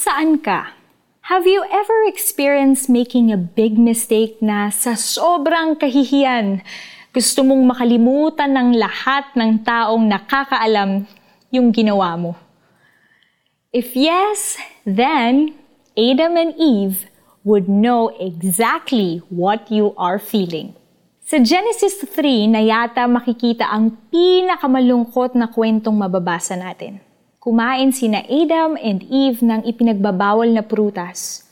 Nasaan ka? Have you ever experienced making a big mistake na sa sobrang kahihiyan, gusto mong makalimutan ng lahat ng taong nakakaalam yung ginawa mo? If yes, then Adam and Eve would know exactly what you are feeling. Sa Genesis 3 na yata makikita ang pinakamalungkot na kwentong mababasa natin. Kumain sina Adam and Eve ng ipinagbabawal na prutas.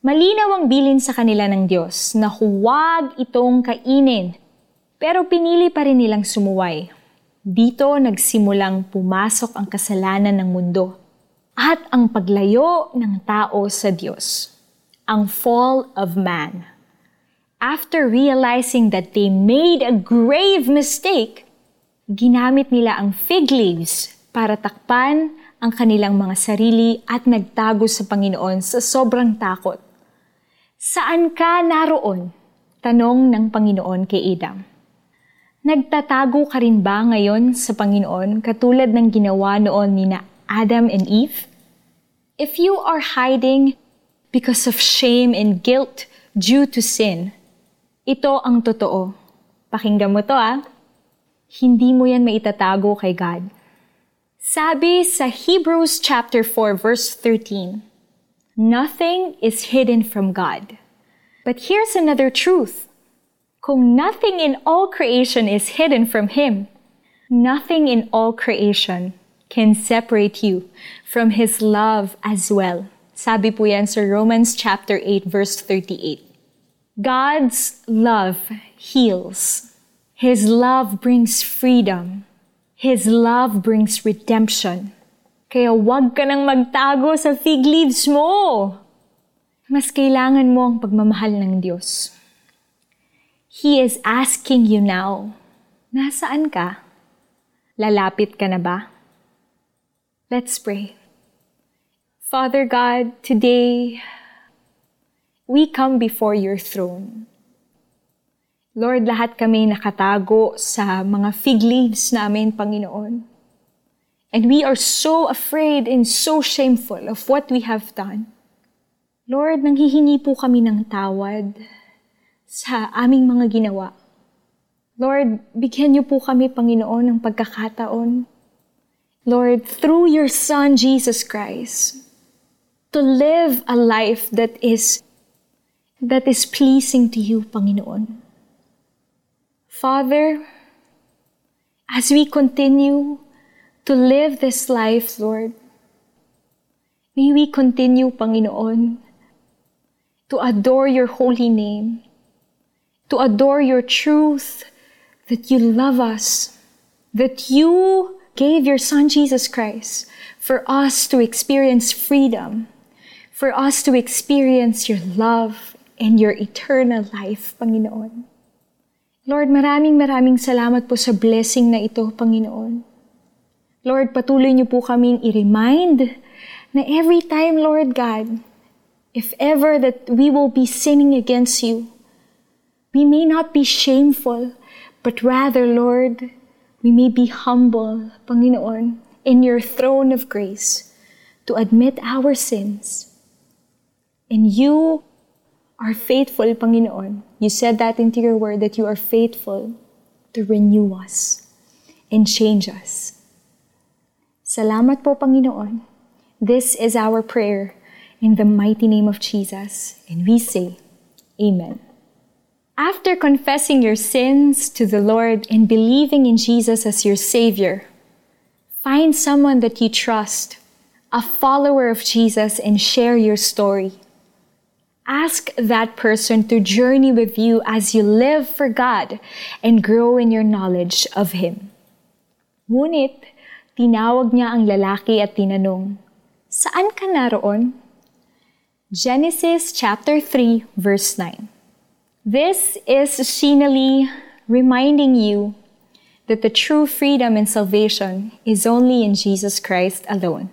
Malinaw ang bilin sa kanila ng Diyos na huwag itong kainin. Pero pinili pa rin nilang sumuway. Dito nagsimulang pumasok ang kasalanan ng mundo at ang paglayo ng tao sa Diyos. Ang fall of man after realizing that they made a grave mistake, ginamit nila ang fig leaves para takpan ang kanilang mga sarili at nagtago sa Panginoon sa sobrang takot. Saan ka naroon? Tanong ng Panginoon kay Adam. Nagtatago ka rin ba ngayon sa Panginoon katulad ng ginawa noon ni na Adam and Eve? If you are hiding because of shame and guilt due to sin, ito ang totoo. Pakinggan mo to ah. Hindi mo yan maitatago kay God. Sabi sa Hebrews chapter 4 verse 13, Nothing is hidden from God. But here's another truth. Kung nothing in all creation is hidden from Him, nothing in all creation can separate you from His love as well. Sabi po yan sa Romans chapter 8 verse 38. God's love heals. His love brings freedom. His love brings redemption. Kaya huwag ka nang magtago sa fig leaves mo. Mas kailangan mo ang pagmamahal ng Diyos. He is asking you now, nasaan ka? Lalapit ka na ba? Let's pray. Father God, today, we come before your throne. Lord, lahat kami nakatago sa mga fig leaves namin, Panginoon. And we are so afraid and so shameful of what we have done. Lord, nanghihingi po kami ng tawad sa aming mga ginawa. Lord, bigyan niyo po kami, Panginoon, ng pagkakataon. Lord, through your Son, Jesus Christ, to live a life that is that is pleasing to you, Panginoon. Father, as we continue to live this life, Lord, may we continue, Panginoon, to adore your holy name, to adore your truth, that you love us, that you gave your Son Jesus Christ for us to experience freedom, for us to experience your love and your eternal life, Panginoon. Lord, maraming maraming salamat po sa blessing na ito, Panginoon. Lord, patuloy niyo po kaming i-remind na every time, Lord God, if ever that we will be sinning against you, we may not be shameful, but rather, Lord, we may be humble, Panginoon, in your throne of grace to admit our sins. And you are faithful, Panginoon. You said that into your word that you are faithful to renew us and change us. Salamat po, Panginoon. This is our prayer in the mighty name of Jesus. And we say, Amen. After confessing your sins to the Lord and believing in Jesus as your Savior, find someone that you trust, a follower of Jesus, and share your story. Ask that person to journey with you as you live for God and grow in your knowledge of Him. Ngunit, tinawag niya ang lalaki at tinanong, Saan ka naroon? Genesis chapter 3 verse 9. This is Shinali reminding you that the true freedom and salvation is only in Jesus Christ alone.